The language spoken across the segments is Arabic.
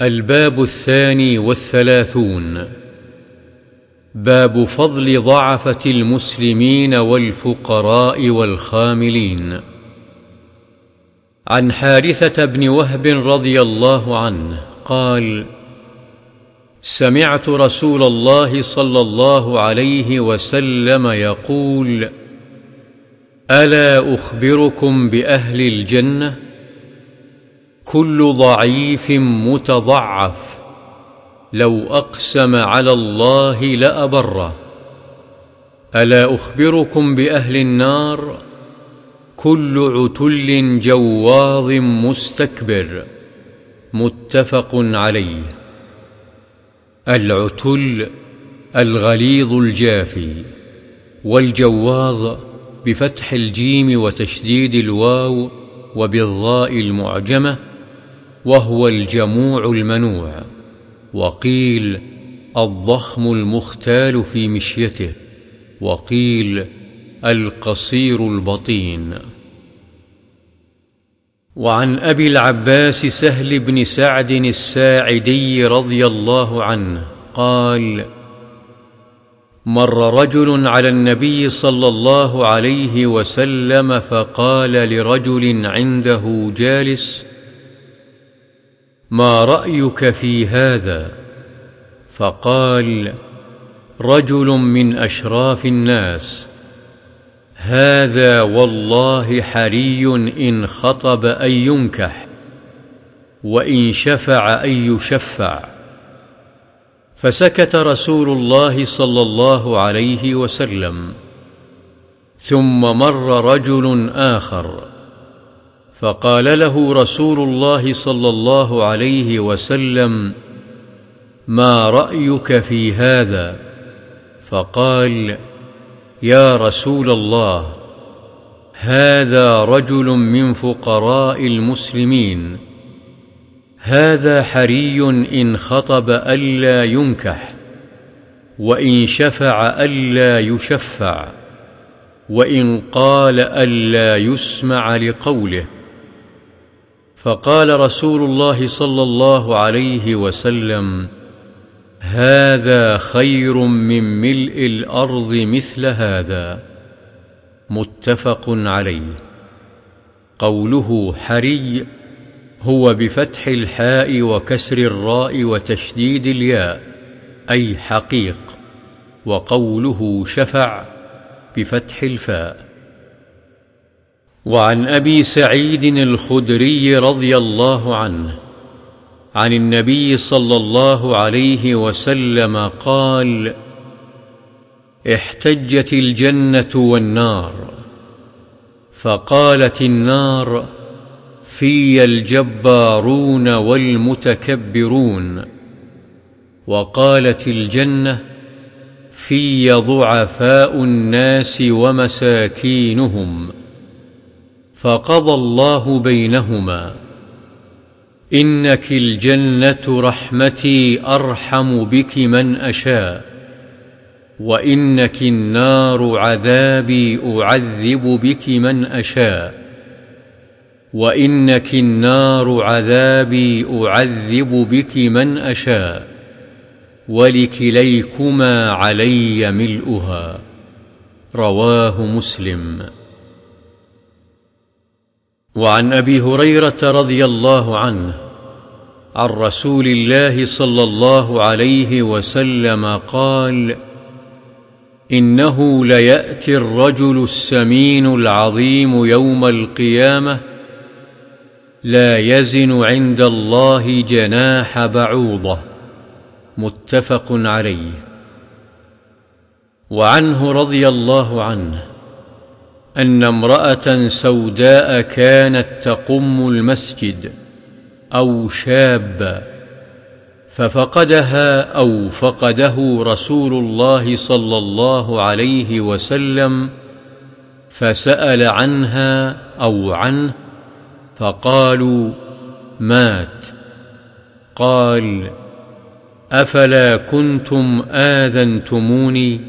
الباب الثاني والثلاثون. باب فضل ضعفة المسلمين والفقراء والخاملين. عن حارثة بن وهب رضي الله عنه قال سمعت رسول الله صلى الله عليه وسلم يقول ألا أخبركم بأهل الجنة؟ كل ضعيف متضعف. لو أقسم على الله لأبره. ألا أخبركم بأهل النار؟ كل عتل جواظ مستكبر. متفق عليه. العتل الغليظ الجافي. والجواظ بفتح الجيم وتشديد الواو وبالضاء المعجمة. وهو الجموع المنوع وقيل الضخم المختال في مشيته وقيل القصير البطين. وعن أبي العباس سهل بن سعد الساعدي رضي الله عنه قال مر رجل على النبي صلى الله عليه وسلم فقال لرجل عنده جالس ما رأيك في هذا؟ فقال رجل من أشراف الناس هذا والله حري إن خطب أن ينكح وإن شفع أن يشفع. فسكت رسول الله صلى الله عليه وسلم ثم مر رجل آخر. فقال له رسول الله صلى الله عليه وسلم ما رأيك في هذا؟ فقال يا رسول الله هذا رجل من فقراء المسلمين هذا حري إن خطب ألا ينكح وإن شفع ألا يشفع وإن قال ألا يسمع لقوله. فقال رسول الله صلى الله عليه وسلم هذا خير من ملء الأرض مثل هذا. متفق عليه. قوله حري هو بفتح الحاء وكسر الراء وتشديد الياء أي حقيق وقوله شفع بفتح الفاء. وعن أبي سعيد الخدري رضي الله عنه عن النبي صلى الله عليه وسلم قال احتجت الجنة والنار فقالت النار في الجبارون والمتكبرون وقالت الجنة في ضعفاء الناس ومساكينهم فقضى الله بينهما. إنك الجنة رحمتي أرحم بك من أشاء وإنك النار عذابي أعذب بك من أشاء وإنك النار عذابي أعذب بك من أشاء ولكليكما علي ملؤها. رواه مسلم. وعن أبي هريرة رضي الله عنه عن رسول الله صلى الله عليه وسلم قال إنه ليأتي الرجل السمين العظيم يوم القيامة لا يزن عند الله جناح بعوضة متفق عليه. وعنه رضي الله عنه أن امرأة سوداء كانت تقم المسجد أو شابا ففقدها أو فقده رسول الله صلى الله عليه وسلم فسأل عنها أو عنه فقالوا مات قال أفلا كنتم آذنتموني؟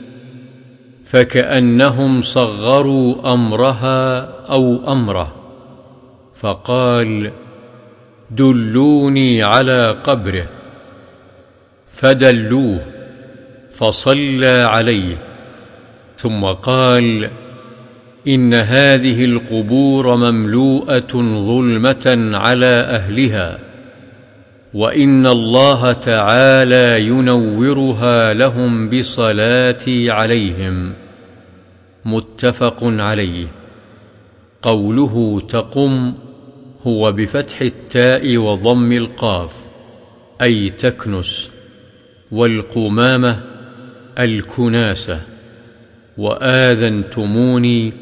فكأنهم صغروا أمرها أو أمره فقال دلوني على قبره. فدلوه فصلى عليه ثم قال إن هذه القبور مملوءة ظلمة على أهلها وإن الله تعالى ينورها لهم بصلاتي عليهم. متفق عليه. قوله تقم هو بفتح التاء وضم القاف أي تكنس والقمامة الكناسة. وآذنتموني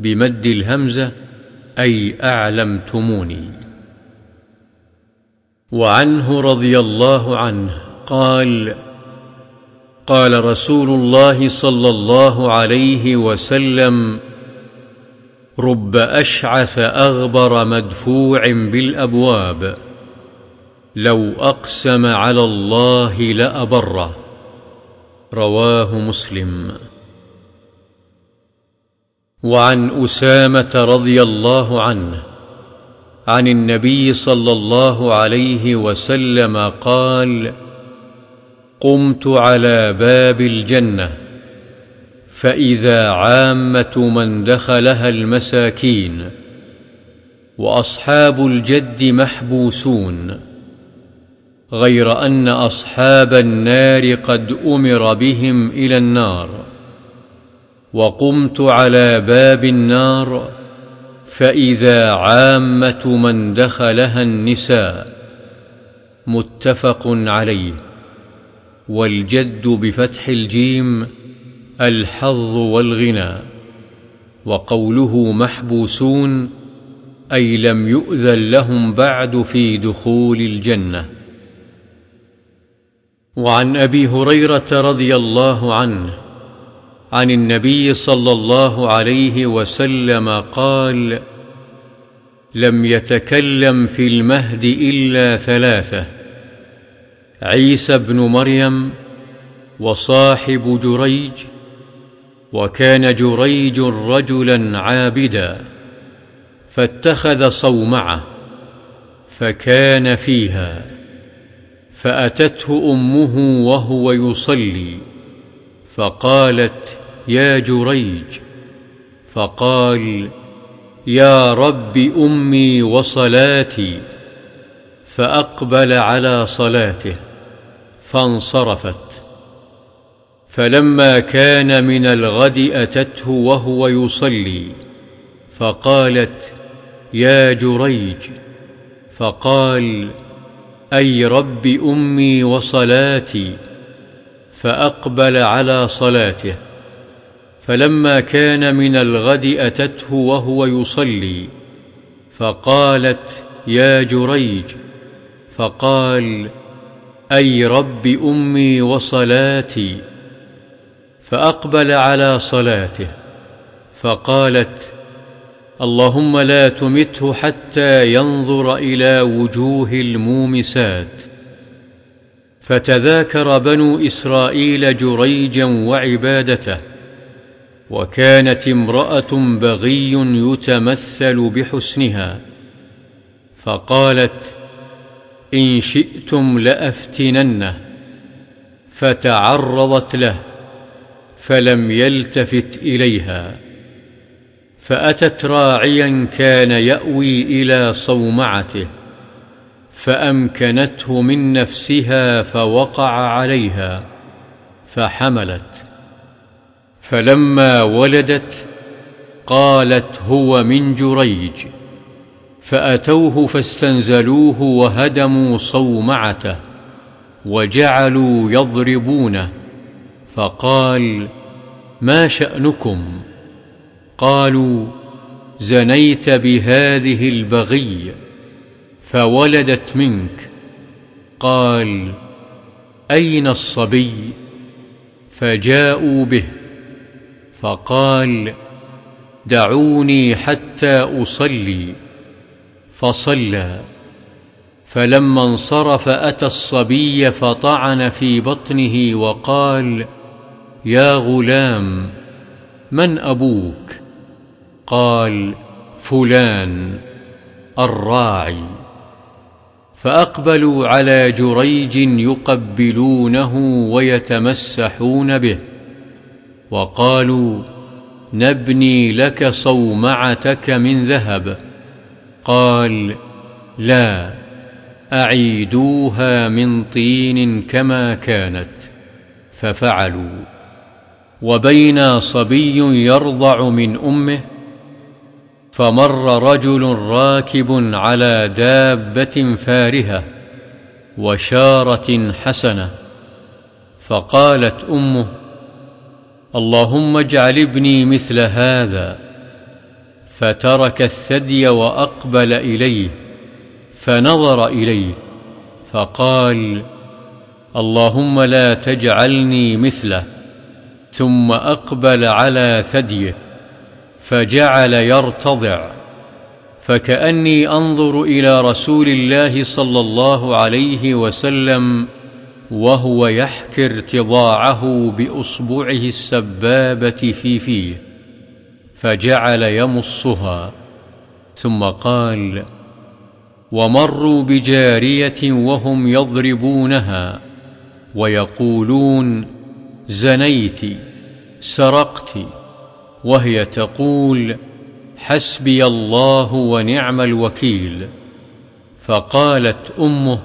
بمد الهمزة أي أعلمتموني. وعنه رضي الله عنه قال قال رسول الله صلى الله عليه وسلم رب أشعث أغبر مدفوع بالأبواب لو أقسم على الله لأبره رواه مسلم. وعن أسامة رضي الله عنه عن النبي صلى الله عليه وسلم قال قمت على باب الجنة فإذا عامة من دخلها المساكين وأصحاب الجد محبوسون غير أن أصحاب النار قد أمر بهم إلى النار. وقمت على باب النار فإذا عامة من دخلها النساء متفق عليه. والجد بفتح الجيم الحظ والغنى. وقوله محبوسون أي لم يؤذن لهم بعد في دخول الجنة. وعن أبي هريرة رضي الله عنه عن النبي صلى الله عليه وسلم قال لم يتكلم في المهد إلا ثلاثة عيسى بن مريم وصاحب جريج وكان جريج رجلا عابدا فاتخذ صومعه فكان فيها فأتته أمه وهو يصلي فقالت يا جريج فقال يا رب أمي وصلاتي فأقبل على صلاته فانصرفت. فلما كان من الغد أتته وهو يصلي فقالت يا جريج. فقال أي رب أمي وصلاتي. فأقبل على صلاته. فلما كان من الغد أتته وهو يصلي فقالت يا جريج. فقال أي رب أمي وصلاتي؟ فأقبل على صلاته فقالت اللهم لا تمته حتى ينظر إلى وجوه المومسات. فتذاكر بنو إسرائيل جريجا وعبادته وكانت امرأة بغي يتمثل بحسنها فقالت إن شئتم لأفتننه فتعرضت له فلم يلتفت إليها. فأتت راعيا كان يأوي إلى صومعته فأمكنته من نفسها فوقع عليها فحملت. فلما ولدت قالت هو من جريج. فأتوه فاستنزلوه وهدموا صومعته وجعلوا يضربونه فقال ما شأنكم؟ قالوا زنيت بهذه البغي فولدت منك. قال أين الصبي؟ فجاءوا به فقال دعوني حتى أصلي. فصلى فلما انصرف أتى الصبي فطعن في بطنه وقال يا غلام من أبوك؟ قال فلان الراعي. فأقبلوا على جريج يقبلونه ويتمسحون به وقالوا نبني لك صومعتك من ذهب. قال لا أعيدوها من طين كما كانت ففعلوا. وبينا صبي يرضع من أمه فمر رجل راكب على دابة فارهة وشارة حسنة فقالت أمه اللهم اجعل ابني مثل هذا. فترك الثدي وأقبل إليه فنظر إليه فقال اللهم لا تجعلني مثله. ثم أقبل على ثديه فجعل يرتضع فكأني أنظر إلى رسول الله صلى الله عليه وسلم وهو يحكي ارتضاعه بأصبعه السبابة في فيه. فجعل يمصها ثم قال ومروا بجارية وهم يضربونها ويقولون زنيت سرقت وهي تقول حسبي الله ونعم الوكيل فقالت أمه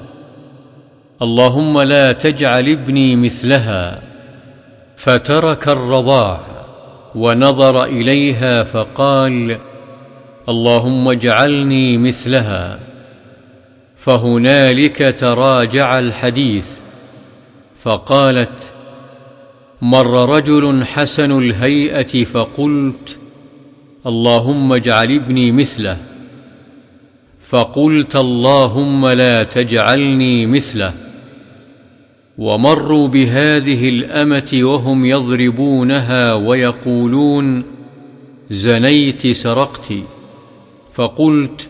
اللهم لا تجعل ابني مثلها فترك الرضاع ونظر إليها فقال اللهم اجعلني مثلها. فهنالك تراجع الحديث. فقالت مر رجل حسن الهيئة فقلت اللهم اجعل ابني مثله. فقلت اللهم لا تجعلني مثله. ومروا بهذه الأمة وهم يضربونها ويقولون زنيت سرقت. فقلت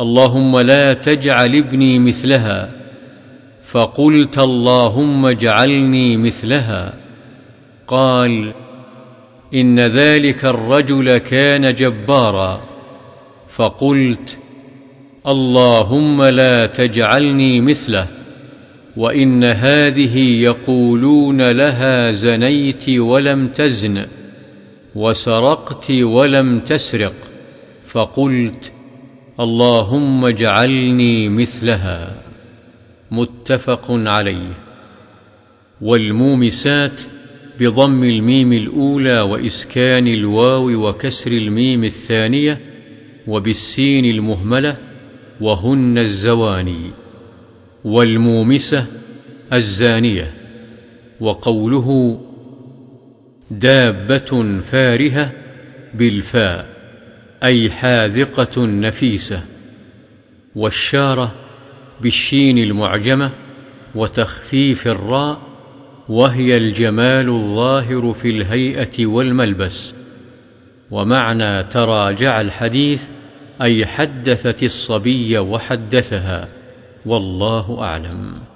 اللهم لا تجعل ابني مثلها. فقلت اللهم اجعلني مثلها. قال إن ذلك الرجل كان جبارا. فقلت اللهم لا تجعلني مثله. وإن هذه يقولون لها زنيت ولم تزن وسرقت ولم تسرق فقلت اللهم اجعلني مثلها متفق عليه والمومسات بضم الميم الأولى وإسكان الواو وكسر الميم الثانية وبالسين المهملة وهن الزواني والمومسة الزانية وقوله دابة فارهة بالفاء أي حاذقة نفيسة والشارة بالشين المعجمة وتخفيف الراء وهي الجمال الظاهر في الهيئة والملبس. ومعنى تراجع الحديث أي حدثت الصبي وحدثها. والله أعلم.